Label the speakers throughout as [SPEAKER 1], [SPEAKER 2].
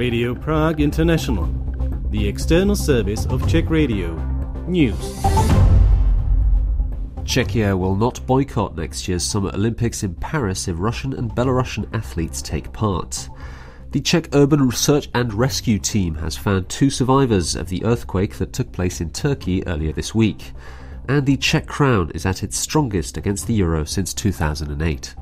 [SPEAKER 1] Radio Prague International, the external service of Czech Radio. News.
[SPEAKER 2] Czechia will not boycott next year's Summer Olympics in Paris if Russian and Belarusian athletes take part. The Czech Urban Search and Rescue Team has found two survivors of the earthquake that took place in Turkey earlier this week. And the Czech crown is at its strongest against the euro since 2008.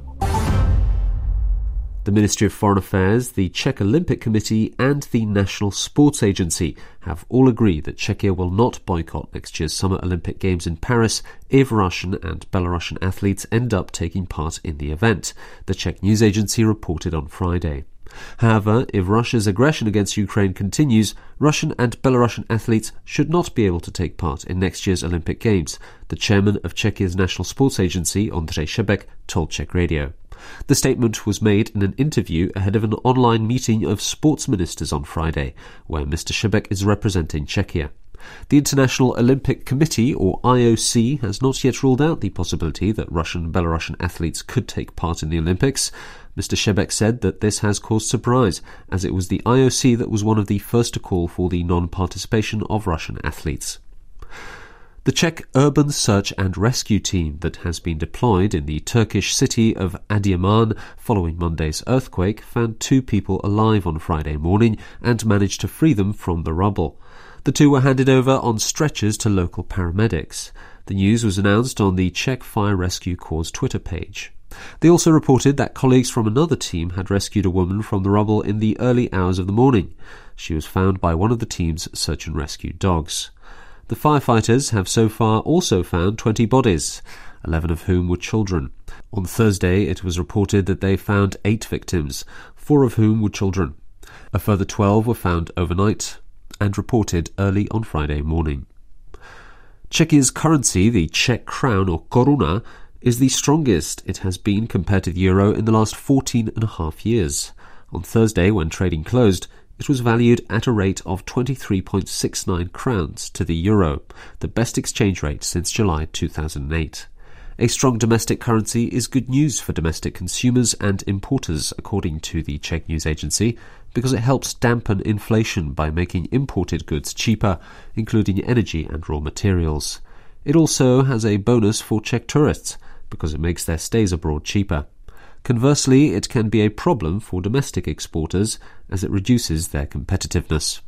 [SPEAKER 2] The Ministry of Foreign Affairs, the Czech Olympic Committee, and the National Sports Agency have all agreed that Czechia will not boycott next year's Summer Olympic Games in Paris if Russian and Belarusian athletes end up taking part in the event, the Czech news agency reported on Friday. However, if Russia's aggression against Ukraine continues, Russian and Belarusian athletes should not be able to take part in next year's Olympic Games, the chairman of Czechia's national sports agency, Ondřej Šebek, told Czech Radio. The statement was made in an interview ahead of an online meeting of sports ministers on Friday, where Mr. Šebek is representing Czechia. The International Olympic Committee, or IOC, has not yet ruled out the possibility that Russian and Belarusian athletes could take part in the Olympics. Mr. Šebek said that this has caused surprise, as it was the IOC that was one of the first to call for the non participation of Russian athletes. The Czech Urban Search and Rescue Team that has been deployed in the Turkish city of Adiyaman following Monday's earthquake found two people alive on Friday morning and managed to free them from the rubble. The two were handed over on stretchers to local paramedics. The news was announced on the Czech Fire Rescue Corps Twitter page. They also reported that colleagues from another team had rescued a woman from the rubble in the early hours of the morning. She was found by one of the team's search and rescue dogs. The firefighters have so far also found 20 bodies, 11 of whom were children. On Thursday, it was reported that they found eight victims, four of whom were children. A further 12 were found overnight and reported early on Friday morning. Czechia's currency, the Czech crown or koruna, is the strongest it has been compared to the euro in the last 14 and a half years. On Thursday, when trading closed, it was valued at a rate of 23.69 crowns to the euro, the best exchange rate since July 2008. A strong domestic currency is good news for domestic consumers and importers, according to the Czech news agency, because it helps dampen inflation by making imported goods cheaper, including energy and raw materials. It also has a bonus for Czech tourists, because it makes their stays abroad cheaper. Conversely, it can be a problem for domestic exporters as it reduces their competitiveness.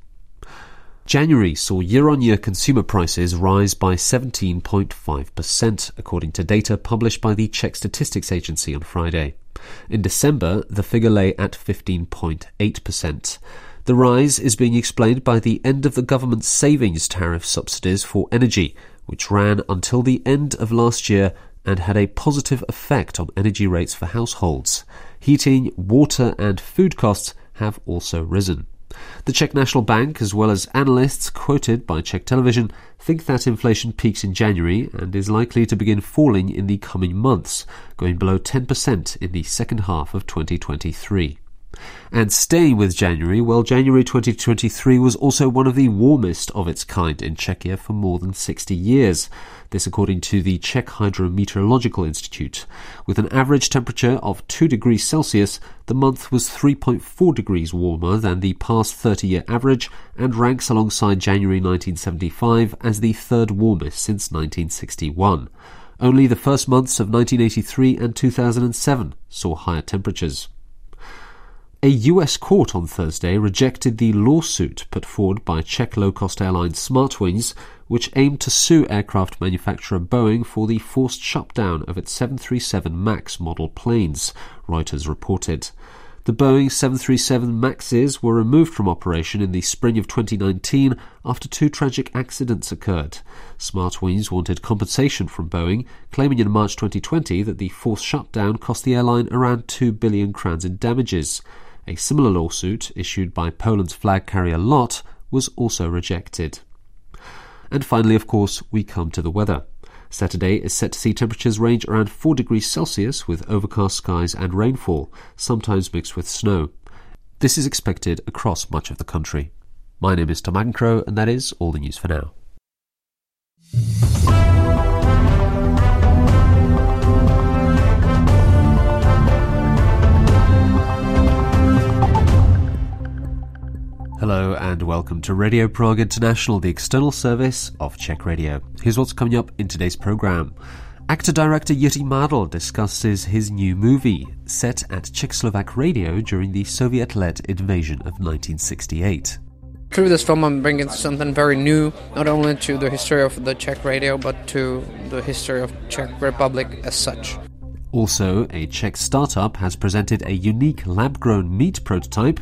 [SPEAKER 2] January saw year on year consumer prices rise by 17.5%, according to data published by the Czech Statistics Agency on Friday. In December, the figure lay at 15.8%. The rise is being explained by the end of the government's savings tariff subsidies for energy, which ran until the end of last year and had a positive effect on energy rates for households. Heating, water, and food costs have also risen. The Czech National Bank, as well as analysts quoted by Czech television, think that inflation peaks in January and is likely to begin falling in the coming months, going below 10% in the second half of 2023. And staying with January, well, January 2023 was also one of the warmest of its kind in Czechia for more than 60 years. This according to the Czech Hydrometeorological Institute. With an average temperature of 2 degrees Celsius, the month was 3.4 degrees warmer than the past 30 year average and ranks alongside January 1975 as the third warmest since 1961. Only the first months of 1983 and 2007 saw higher temperatures. A US court on Thursday rejected the lawsuit put forward by Czech low cost airline Smartwings, which aimed to sue aircraft manufacturer Boeing for the forced shutdown of its 737 MAX model planes, Reuters reported. The Boeing 737 MAXs were removed from operation in the spring of 2019 after two tragic accidents occurred. Smartwings wanted compensation from Boeing, claiming in March 2020 that the forced shutdown cost the airline around 2 billion crowns in damages. A similar lawsuit, issued by Poland's flag carrier LOT, was also rejected. And finally, of course, we come to the weather. Saturday is set to see temperatures range around 4 degrees Celsius with overcast skies and rainfall, sometimes mixed with snow. This is expected across much of the country. My name is Tom McEnchroe, and that is all the news for now. Hello and welcome to Radio Prague International, the external service of Czech Radio. Here's what's coming up in today's program. Actor director Jiří Mádl discusses his new movie, set at Czechoslovak radio during the Soviet led invasion of 1968.
[SPEAKER 3] Through this film, I'm bringing something very new, not only to the history of the Czech radio, but to the history of Czech Republic as such.
[SPEAKER 2] Also, a Czech startup has presented a unique lab grown meat prototype.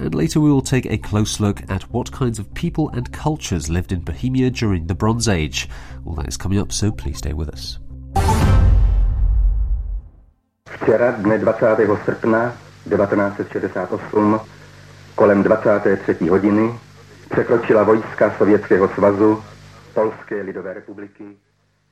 [SPEAKER 2] And later we will take a close look at what kinds of people and cultures lived in Bohemia during the Bronze Age. All that is coming up, so please stay with us.
[SPEAKER 4] Včera, dne 20. srpna 1968, kolem 23. hodiny, překročila vojska Sovětského svazu, Polské lidové republiky,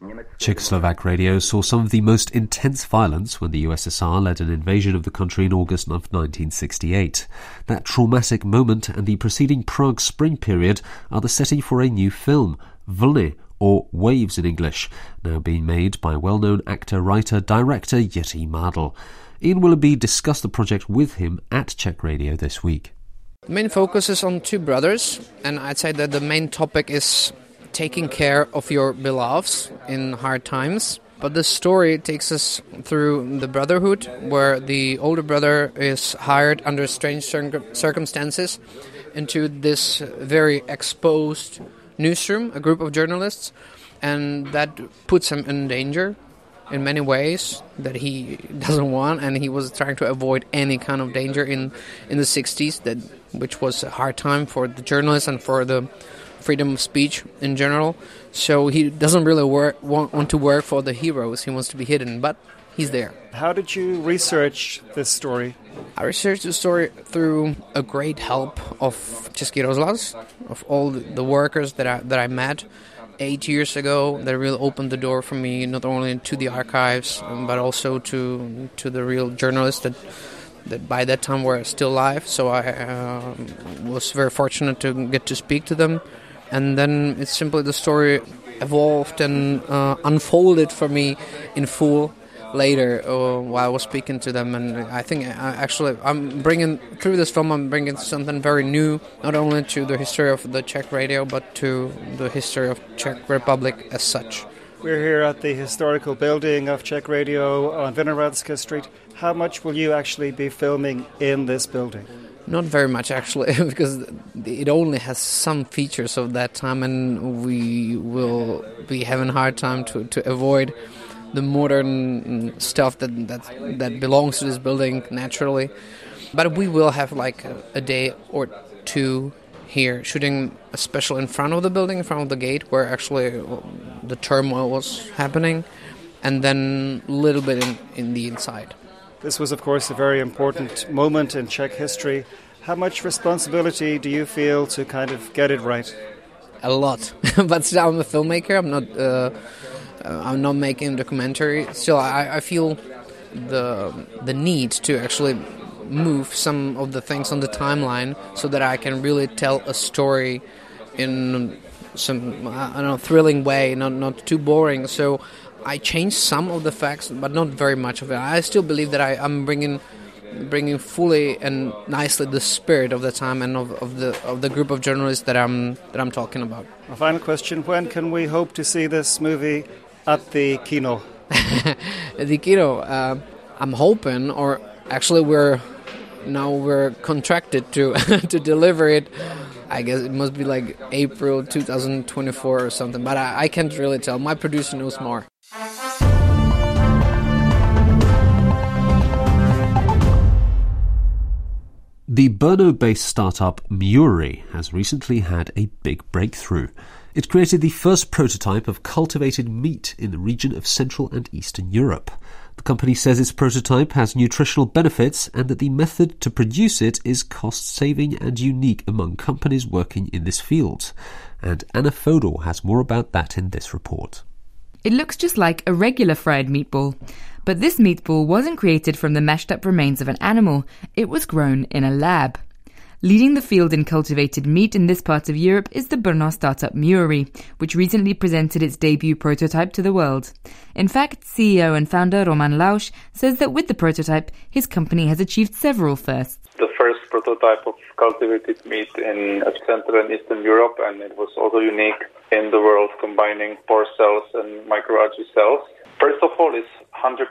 [SPEAKER 2] Czechoslovak radio saw some of the most intense violence when the USSR led an invasion of the country in August of 1968. That traumatic moment and the preceding Prague Spring period are the setting for a new film, Vlny, or Waves in English, now being made by well known actor, writer, director Jiří Mádl. Ian Willoughby discussed the project with him at Czech Radio this week.
[SPEAKER 3] The main focus is on two brothers, and I'd say that the main topic is taking care of your beloveds in hard times. But the story takes us through the brotherhood, where the older brother is hired under strange circumstances into this very exposed newsroom, a group of journalists, and that puts him in danger in many ways that he doesn't want, and he was trying to avoid any kind of danger in in the 60s, that which was a hard time for the journalists and for the freedom of speech in general. So he doesn't really work, want, want to work for the heroes. He wants to be hidden, but he's there.
[SPEAKER 5] How did you research this story?
[SPEAKER 3] I researched the story through a great help of Český of all the workers that I, that I met eight years ago that really opened the door for me not only to the archives um, but also to to the real journalists that that by that time were still alive so I uh, was very fortunate to get to speak to them and then it's simply the story evolved and uh, unfolded for me in full later uh, while I was speaking to them. And I think I uh, actually I'm bringing through this film I'm bringing something very new, not only to the history of the Czech radio, but to the history of Czech Republic as such.
[SPEAKER 5] We're here at the historical building of Czech Radio on Vinohradska Street. How much will you actually be filming in this building?
[SPEAKER 3] Not very much actually, because it only has some features of that time, and we will be having a hard time to, to avoid the modern stuff that, that that belongs to this building naturally. But we will have like a, a day or two here shooting especially in front of the building, in front of the gate, where actually the turmoil was happening, and then a little bit in, in the inside.
[SPEAKER 5] This was, of course, a very important moment in Czech history. How much responsibility do you feel to kind of get it right?
[SPEAKER 3] A lot, but still, I'm a filmmaker. I'm not. Uh, I'm not making a documentary. Still, I, I feel the the need to actually move some of the things on the timeline so that I can really tell a story in some I don't know thrilling way, not not too boring. So I changed some of the facts, but not very much of it. I still believe that I, am bringing bringing fully and nicely the spirit of the time and of, of the of the group of journalists that I'm that I'm talking about.
[SPEAKER 5] A final question: When can we hope to see this movie at the kino?
[SPEAKER 3] the kino. Uh, I'm hoping, or actually, we're now we're contracted to to deliver it I guess it must be like April 2024 or something, but I, I can't really tell. My producer knows more.
[SPEAKER 2] The Brno based startup Mewery has recently had a big breakthrough. It created the first prototype of cultivated meat in the region of Central and Eastern Europe. The company says its prototype has nutritional benefits and that the method to produce it is cost saving and unique among companies working in this field. And Anna Fodor has more about that in this report.
[SPEAKER 6] It looks just like a regular fried meatball, but this meatball wasn't created from the mashed up remains of an animal, it was grown in a lab. Leading the field in cultivated meat in this part of Europe is the Brno startup Mewery, which recently presented its debut prototype to the world. In fact, CEO and founder Roman Lauš says that with the prototype, his company has achieved several firsts.
[SPEAKER 7] Prototype of cultivated meat in uh, Central and Eastern Europe, and it was also unique in the world, combining pore cells and microalgae cells. First of all, it's 100%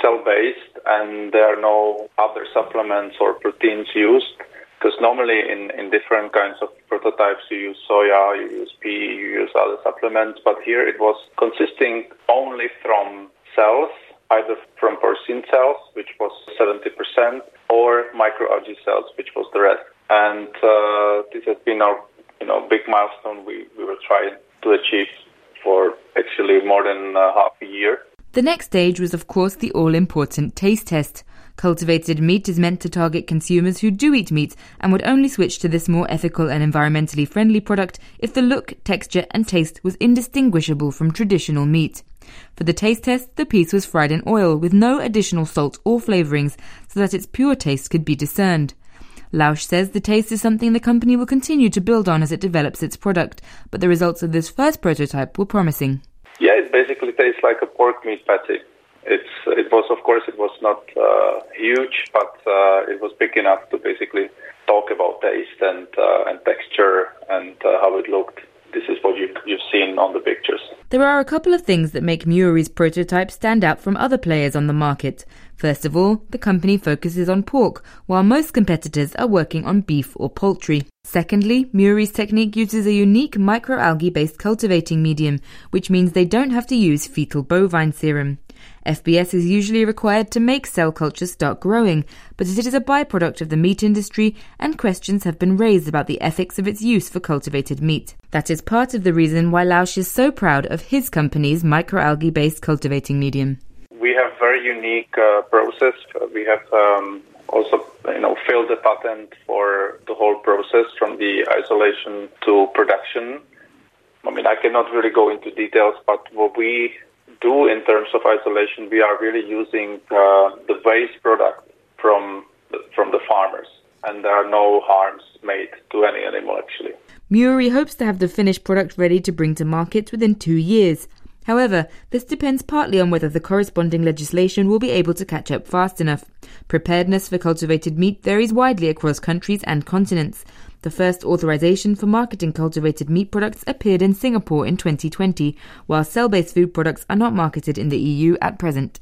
[SPEAKER 7] cell-based, and there are no other supplements or proteins used. Because normally in, in different kinds of prototypes, you use soya, you use pea, you use other supplements, but here it was consisting only from cells, either from porcine cells, which was 70%, or microalgae cells, which was the rest. And uh, this has been our you know big milestone we, we were trying to achieve for actually more than uh, half a year.
[SPEAKER 6] The next stage was, of course, the all important taste test. Cultivated meat is meant to target consumers who do eat meat and would only switch to this more ethical and environmentally friendly product if the look, texture, and taste was indistinguishable from traditional meat. For the taste test, the piece was fried in oil with no additional salt or flavourings so that its pure taste could be discerned. Lauš says the taste is something the company will continue to build on as it develops its product, but the results of this first prototype were promising.
[SPEAKER 7] Yeah, it basically tastes like a pork meat patty. It's it was of course it was not uh, huge, but uh, it was big enough to basically talk about taste and uh, and texture and uh, how it looked. This is what you, you've seen on the pictures.
[SPEAKER 6] There are a couple of things that make Mewery's prototype stand out from other players on the market. First of all, the company focuses on pork, while most competitors are working on beef or poultry. Secondly, Mewery's technique uses a unique microalgae based cultivating medium, which means they don't have to use fetal bovine serum. FBS is usually required to make cell cultures start growing, but it is a byproduct of the meat industry and questions have been raised about the ethics of its use for cultivated meat. That is part of the reason why Lauš is so proud of his company's microalgae based cultivating medium.
[SPEAKER 7] We have very unique uh, process. We have um, also you know filled the patent for the whole process from the isolation to production. I mean, I cannot really go into details, but what we do in terms of isolation, we are really using uh, the waste product from the, from the farmers, and there are no harms made to any animal actually.
[SPEAKER 6] Mewery hopes to have the finished product ready to bring to market within two years. However, this depends partly on whether the corresponding legislation will be able to catch up fast enough. Preparedness for cultivated meat varies widely across countries and continents. The first authorization for marketing cultivated meat products appeared in Singapore in 2020, while cell based food products are not marketed in the EU at present.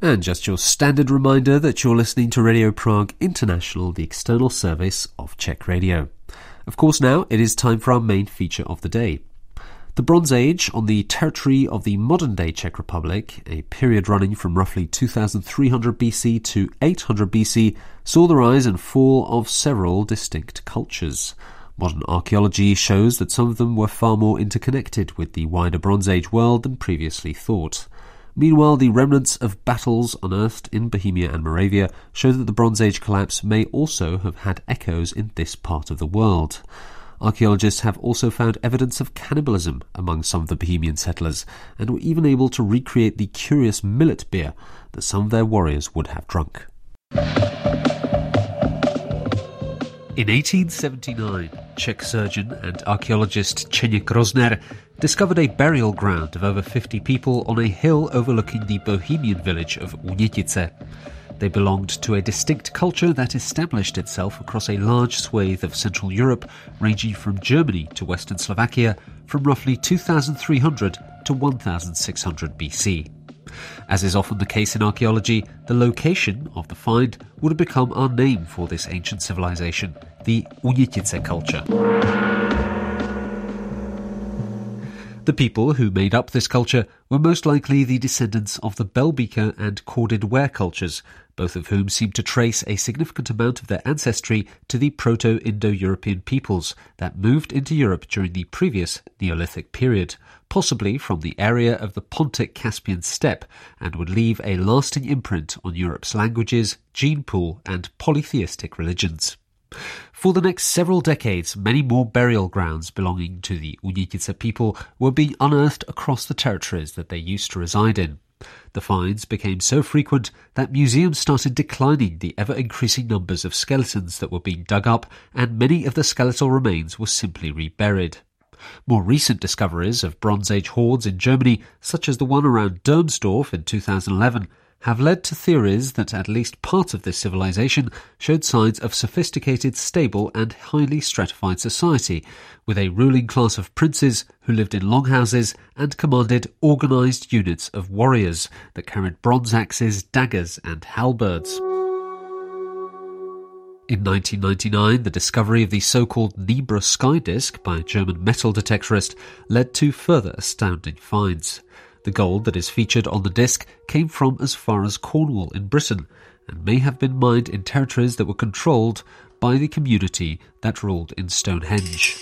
[SPEAKER 2] And just your standard reminder that you're listening to Radio Prague International, the external service of Czech Radio. Of course, now it is time for our main feature of the day. The Bronze Age on the territory of the modern day Czech Republic, a period running from roughly 2300 BC to 800 BC, saw the rise and fall of several distinct cultures. Modern archaeology shows that some of them were far more interconnected with the wider Bronze Age world than previously thought. Meanwhile, the remnants of battles unearthed in Bohemia and Moravia show that the Bronze Age collapse may also have had echoes in this part of the world. Archaeologists have also found evidence of cannibalism among some of the Bohemian settlers and were even able to recreate the curious millet beer that some of their warriors would have drunk. In 1879, Czech surgeon and archaeologist Čeněk Rýzner discovered a burial ground of over 50 people on a hill overlooking the Bohemian village of Unětice. They belonged to a distinct culture that established itself across a large swathe of Central Europe, ranging from Germany to Western Slovakia, from roughly 2300 to 1600 BC. As is often the case in archaeology, the location of the find would have become our name for this ancient civilization, the Unětice culture. The people who made up this culture were most likely the descendants of the Bell-beaker and corded ware cultures, both of whom seem to trace a significant amount of their ancestry to the Proto-Indo-European peoples that moved into Europe during the previous Neolithic period, possibly from the area of the Pontic-Caspian steppe, and would leave a lasting imprint on Europe's languages, gene pool, and polytheistic religions. For the next several decades, many more burial grounds belonging to the Unětice people were being unearthed across the territories that they used to reside in. The finds became so frequent that museums started declining the ever increasing numbers of skeletons that were being dug up, and many of the skeletal remains were simply reburied. More recent discoveries of Bronze Age hoards in Germany, such as the one around Dermsdorf in 2011, have led to theories that at least part of this civilization showed signs of sophisticated, stable, and highly stratified society, with a ruling class of princes who lived in longhouses and commanded organized units of warriors that carried bronze axes, daggers, and halberds. In 1999, the discovery of the so-called Nebra sky disk by a German metal detectorist led to further astounding finds. The gold that is featured on the disc came from as far as Cornwall in Britain and may have been mined in territories that were controlled by the community that ruled in Stonehenge.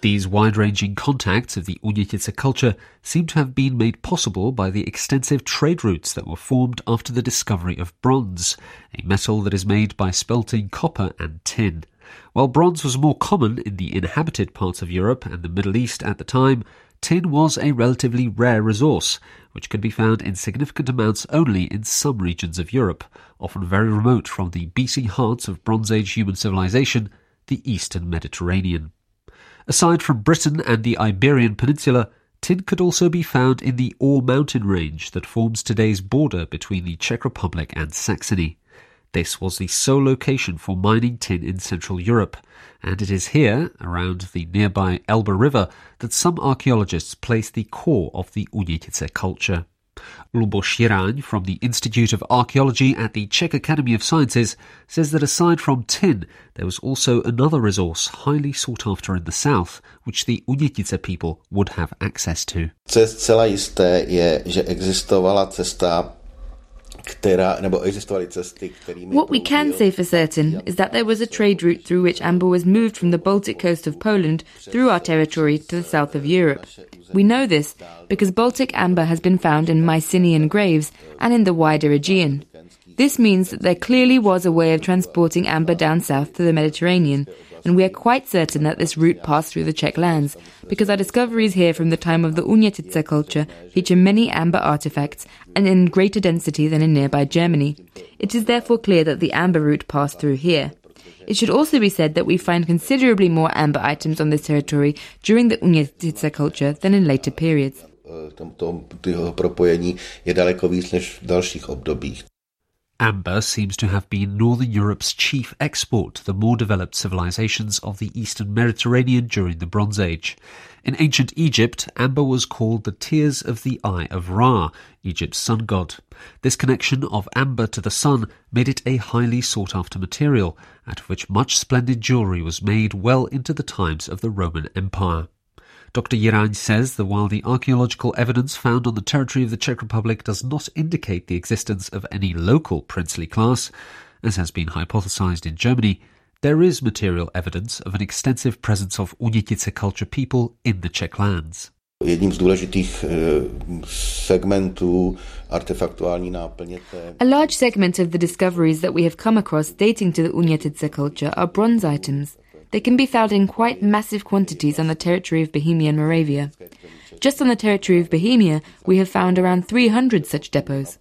[SPEAKER 2] These wide ranging contacts of the Unětice culture seem to have been made possible by the extensive trade routes that were formed after the discovery of bronze, a metal that is made by smelting copper and tin. While bronze was more common in the inhabited parts of Europe and the Middle East at the time, tin was a relatively rare resource, which could be found in significant amounts only in some regions of Europe, often very remote from the beating hearts of Bronze Age human civilization, the Eastern Mediterranean. Aside from Britain and the Iberian Peninsula, tin could also be found in the Ore mountain range that forms today's border between the Czech Republic and Saxony. This was the sole location for mining tin in Central Europe, and it is here, around the nearby Elbe River, that some archaeologists place the core of the Unětice culture. Luboš Jiraň from the Institute of Archaeology at the Czech Academy of Sciences says that aside from tin, there was also another resource highly sought after in the south, which the Unětice people would have access to.
[SPEAKER 6] What we can say for certain is that there was a trade route through which amber was moved from the Baltic coast of Poland through our territory to the south of Europe. We know this because Baltic amber has been found in Mycenaean graves and in the wider Aegean. This means that there clearly was a way of transporting amber down south to the Mediterranean, and we are quite certain that this route passed through the Czech lands, because our discoveries here from the time of the Unětice culture feature many amber artifacts and in greater density than in nearby Germany. It is therefore clear that the amber route passed through here. It should also be said that we find considerably more amber items on this territory during the Unětice culture than in later periods. Amber seems to have been Northern Europe's chief export to the more developed civilizations of the Eastern Mediterranean during the Bronze Age. In ancient Egypt, amber was called the tears of the eye of Ra, Egypt's sun god. This connection of amber to the sun made it a highly sought after material, out of which much splendid jewellery was made well into the times of the Roman Empire. Dr. Jiraň says that while the archaeological evidence found on the territory of the Czech Republic does not indicate the existence of any local princely class, as has been hypothesized in Germany, there is material evidence of an extensive presence of Unětice culture people in the Czech lands. Jedním z důležitých eh, segmentů artefaktuální náplně A large segment of the discoveries that we have come across dating to the Unětice culture are bronze items. They can be found in quite massive quantities on the territory of Bohemia and Moravia. Just on the territory of Bohemia, we have found around 300 such depots.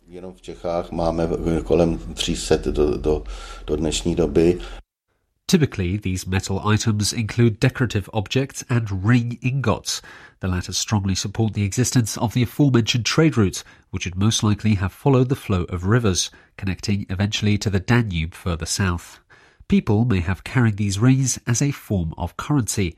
[SPEAKER 6] Typically, these metal items include decorative objects and ring ingots. The latter strongly support the existence of the aforementioned trade routes, which would most likely have followed the flow of rivers, connecting eventually to the Danube further south. People may have carried these rings as a form of currency.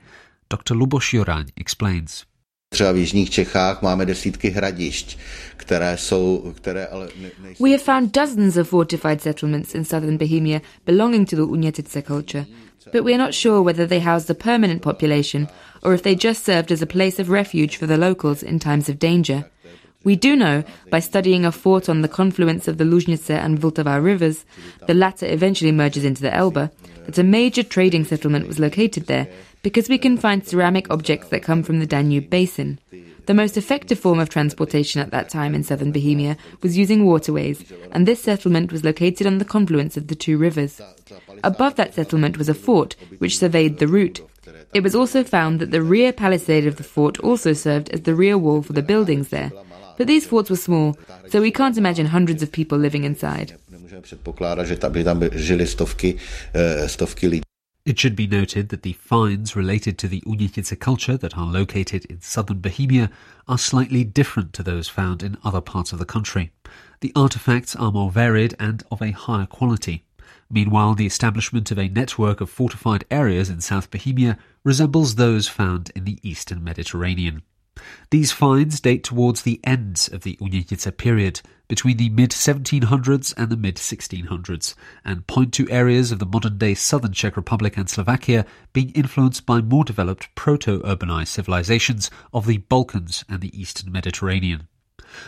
[SPEAKER 6] Dr. Luboš Jiraň explains. Třeba v jižních Čechách máme desítky hradišť, které jsou, které ale nejsou... We have found dozens of fortified settlements in southern Bohemia belonging to the Unětice culture, but we are not sure whether they housed a permanent population or if they just served as a place of refuge for the locals in times of danger. We do know, by studying a fort on the confluence of the Lužnice and Vltava rivers, the latter eventually merges into the Elbe, that a major trading settlement was located there, because we can find ceramic objects that come from the Danube basin. The most effective form of transportation at that time in southern Bohemia was using waterways, and this settlement was located on the confluence of the two rivers. Above that settlement was a fort, which surveyed the route. It was also found that the rear palisade of the fort also served as the rear wall for the buildings there. But these forts were small, so we can't imagine hundreds of people living inside.
[SPEAKER 2] It should be noted that the finds related to the Unětice culture that are located in southern Bohemia are slightly different to those found in other parts of the country. The artifacts are more varied and of a higher quality. Meanwhile, the establishment of a network of fortified areas in South Bohemia resembles those found in the eastern Mediterranean. These finds date towards the end of the Unětice period, between the mid 1700s and the mid 1600s, and point to areas of the modern day southern Czech Republic and Slovakia being influenced by more developed proto urbanized civilizations of the Balkans and the eastern Mediterranean.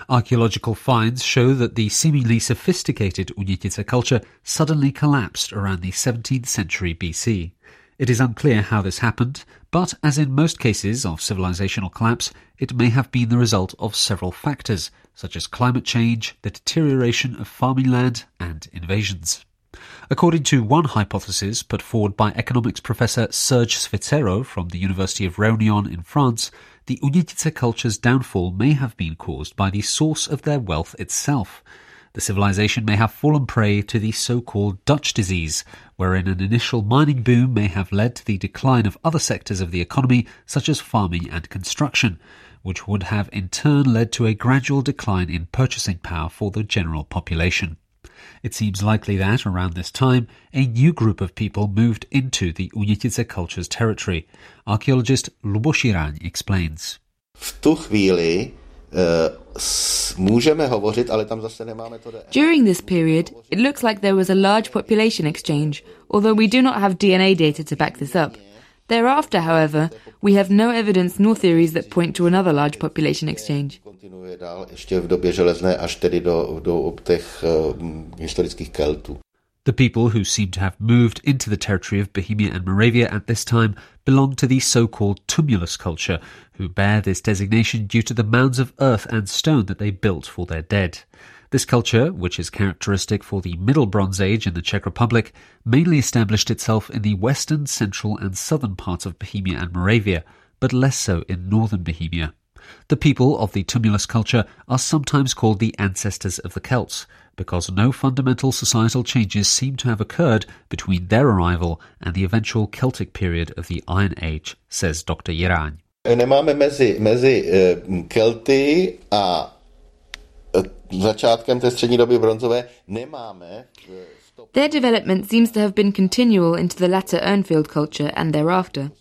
[SPEAKER 2] Archaeological finds show that the seemingly sophisticated Unětice culture suddenly collapsed around the 17th century BC. It is unclear how this happened, but as in most cases of civilizational collapse, it may have been the result of several factors, such as climate change, the deterioration of farming land, and invasions. According to one hypothesis put forward by economics professor Serge Svizzero from the University of Réunion in France, the Unětice culture's downfall may have been caused by the source of their wealth itself. The civilization may have fallen prey to the so-called Dutch disease, wherein an initial mining boom may have led to the decline of other sectors of the economy, such as farming and construction, which would have in turn led to a gradual decline in purchasing power for the general population. It seems likely that, around this time, a new group of people moved into the Unětice culture's territory. Archaeologist Luboš Jiraň explains.
[SPEAKER 8] Tu chvíli to
[SPEAKER 6] During this period, it looks like there was a large population exchange, although we do not have DNA data to back this up. Thereafter, however, we have no evidence nor theories that point to another large population exchange.
[SPEAKER 8] Ještě v době železné až tedy do, do těch uh, historických Keltů.
[SPEAKER 2] The people who seem to have moved into the territory of Bohemia and Moravia at this time belong to the so-called tumulus culture, who bear this designation due to the mounds of earth and stone that they built for their dead. This culture, which is characteristic for the Middle Bronze Age in the Czech Republic, mainly established itself in the western, central and southern parts of Bohemia and Moravia, but less so in northern Bohemia. The people of the tumulus culture are sometimes called the ancestors of the Celts, because no fundamental societal changes seem to have occurred between their arrival and the eventual Celtic period of the Iron Age, says Dr. Jiraň.
[SPEAKER 8] Nemáme mezi, mezi uh, Kelty a uh, začátkem té střední doby bronzové nemáme
[SPEAKER 6] Their development seems to have been continual into the latter Urnfield culture and thereafter.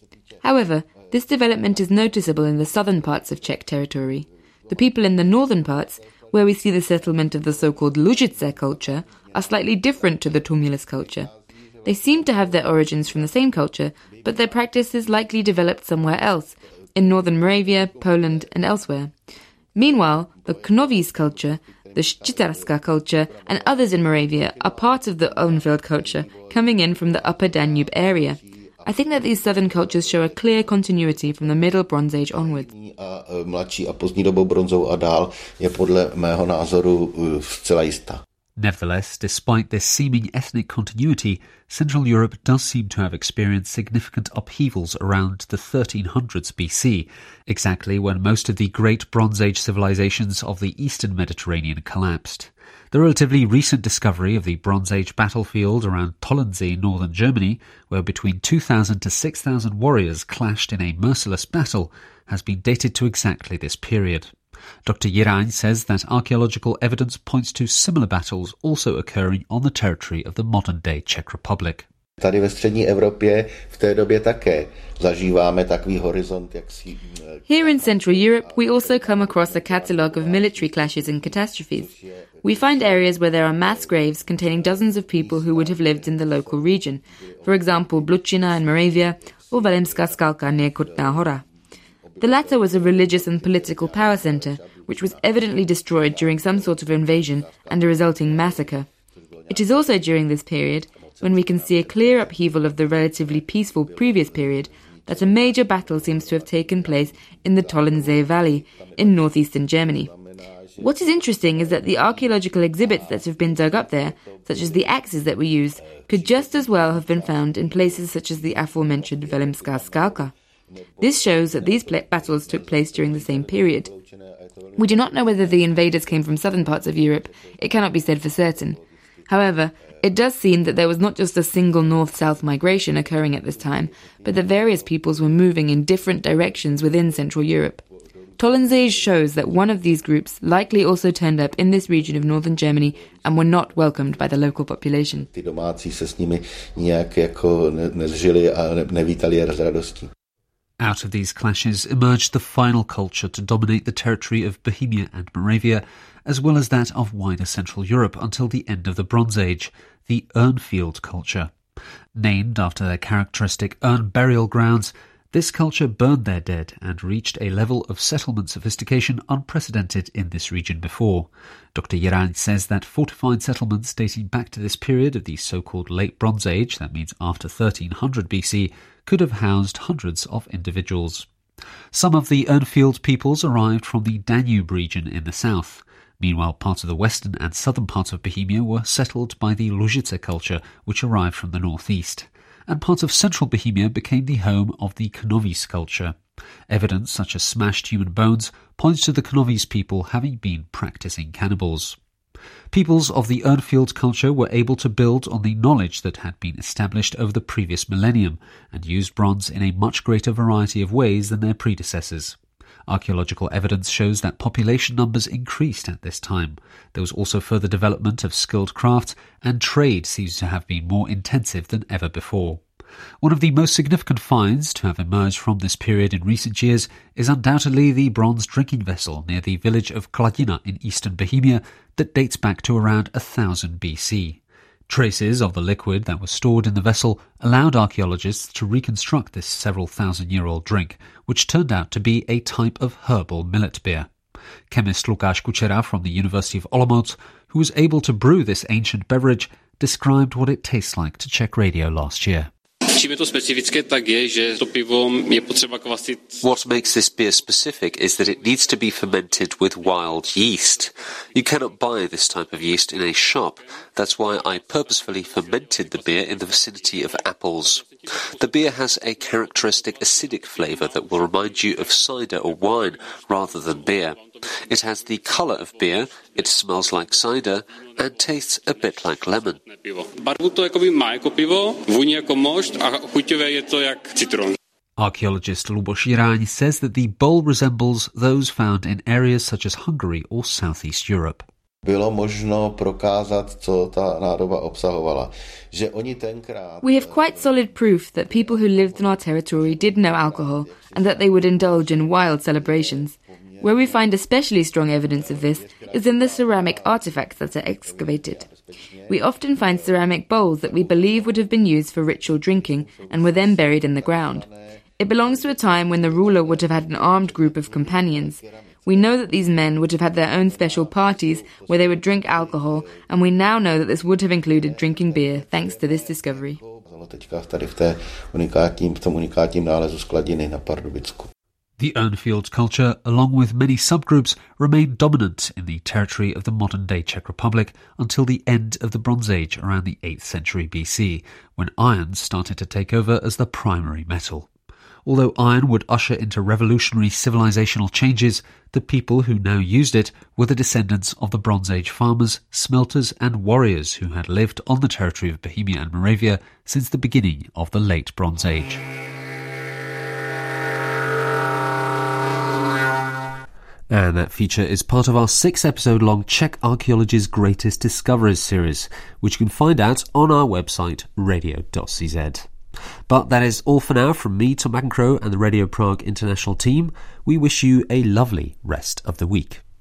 [SPEAKER 6] However, this development is noticeable in the southern parts of Czech territory. The people in the northern parts, where we see the settlement of the so-called Lužice culture, are slightly different to the Tumulus culture. They seem to have their origins from the same culture, but their practice is likely developed somewhere else, in northern Moravia, Poland, and elsewhere. Meanwhile, the Knovíz culture, the Ščítarská culture, and others in Moravia are part of the Urnfield culture, coming in from the upper Danube area, I think that these southern cultures show a clear continuity from the Middle Bronze Age onwards.
[SPEAKER 8] A mladší a pozdní dobou bronzou a dál je podle mého názoru zcela jistá.
[SPEAKER 2] Nevertheless, despite this seeming ethnic continuity, Central Europe does seem to have experienced significant upheavals around the 1300s BC, exactly when most of the great Bronze Age civilizations of the eastern Mediterranean collapsed. The relatively recent discovery of the Bronze Age battlefield around Tollensee, northern Germany, where between 2,000 to 6,000 warriors clashed in a merciless battle, has been dated to exactly this period. Dr. Jiraň says that archaeological evidence points to similar battles also occurring on the territory of the modern-day Czech Republic.
[SPEAKER 8] Tady ve střední Evropě v té době také zažíváme takový horizont, jak si...
[SPEAKER 6] Eh, Here in Central Europe, we also come across a catalogue of military clashes and catastrophes. We find areas where there are mass graves containing dozens of people who would have lived in the local region. For example, Blučina in Moravia or Velimská Skalka near Kutná Hora. The latter was a religious and political power center, which was evidently destroyed during some sort of invasion and a resulting massacre. It is also during this period when we can see a clear upheaval of the relatively peaceful previous period that a major battle seems to have taken place in the Tollensee Valley in northeastern Germany. What is interesting is that the archaeological exhibits that have been dug up there, such as the axes that were used, could just as well have been found in places such as the aforementioned Velimská Skalka. This shows that these battles took place during the same period. We do not know whether the invaders came from southern parts of Europe. It cannot be said for certain. However, It does seem that there was not just a single north south migration occurring at this time, but that various peoples were moving in different directions within Central Europe. Tollensee shows that one of these groups likely also turned up in this region of northern Germany and were not welcomed by the local population.
[SPEAKER 2] Out of these clashes emerged the final culture to dominate the territory of Bohemia and Moravia, as well as that of wider Central Europe until the end of the Bronze Age, the Urnfield culture. Named after their characteristic urn burial grounds, this culture burned their dead and reached a level of settlement sophistication unprecedented in this region before. Dr. Jiraň says that fortified settlements dating back to this period of the so-called Late Bronze Age, that means after 1300 BC, could have housed hundreds of individuals. Some of the Urnfield peoples arrived from the Danube region in the south. Meanwhile, parts of the western and southern parts of Bohemia were settled by the Lužice culture, which arrived from the northeast and parts of central Bohemia became the home of the Knovíz culture. Evidence such as smashed human bones points to the Knovíz people having been practicing cannibals. Peoples of the Urnfield culture were able to build on the knowledge that had been established over the previous millennium and used bronze in a much greater variety of ways than their predecessors. Archaeological evidence shows that population numbers increased at this time. There was also further development of skilled craft, and trade seems to have been more intensive than ever before. One of the most significant finds to have emerged from this period in recent years is undoubtedly the bronze drinking vessel near the village of Kladina in eastern Bohemia that dates back to around 1000 BC. Traces of the liquid that was stored in the vessel allowed archaeologists to reconstruct this several thousand year old drink, which turned out to be a type of herbal millet beer. Chemist Lukáš Kučera from the University of Olomouc, who was able to brew this ancient beverage, described what it tastes like to Czech radio last year.
[SPEAKER 9] Čím je to specifické, tak je, že to pivo je potřeba kvasit.
[SPEAKER 2] What makes this beer specific is that it needs to be fermented with wild yeast. You cannot buy this type of yeast in a shop. That's why I purposefully fermented the beer in the vicinity of apples. The beer has a characteristic acidic flavor that will remind you of cider or wine rather than beer. It has the color of beer, it smells like cider, and tastes a bit like lemon.
[SPEAKER 9] Barvu to jakoby má jako pivo, vůní jako mošt a chuťové je to jak citron.
[SPEAKER 2] Archaeologist Luboš Jiraň says that the bowl resembles those found in areas such as Hungary or Southeast Europe.
[SPEAKER 8] Bylo možno prokázat, co ta nádoba obsahovala. Že oni tenkrát...
[SPEAKER 6] We have quite solid proof that people who lived in our territory did know alcohol and that they would indulge in wild celebrations. Where we find especially strong evidence of this is in the ceramic artifacts that are excavated. We often find ceramic bowls that we believe would have been used for ritual drinking and were then buried in the ground. It belongs to a time when the ruler would have had an armed group of companions. We know that these men would have had their own special parties where they would drink alcohol, and we now know that this would have included drinking beer thanks to this discovery.
[SPEAKER 2] The Urnfield culture, along with many subgroups, remained dominant in the territory of the modern day Czech Republic until the end of the Bronze Age around the 8th century BC, when iron started to take over as the primary metal. Although iron would usher into revolutionary civilizational changes, the people who now used it were the descendants of the Bronze Age farmers, smelters, and warriors who had lived on the territory of Bohemia and Moravia since the beginning of the Late Bronze Age. And that feature is part of our six episode long Czech Archaeology's Greatest Discoveries series, which you can find out on our website radio.cz. But that is all for now from me, Tom McEnchroe, and the Radio Prague International team. We wish you a lovely rest of the week.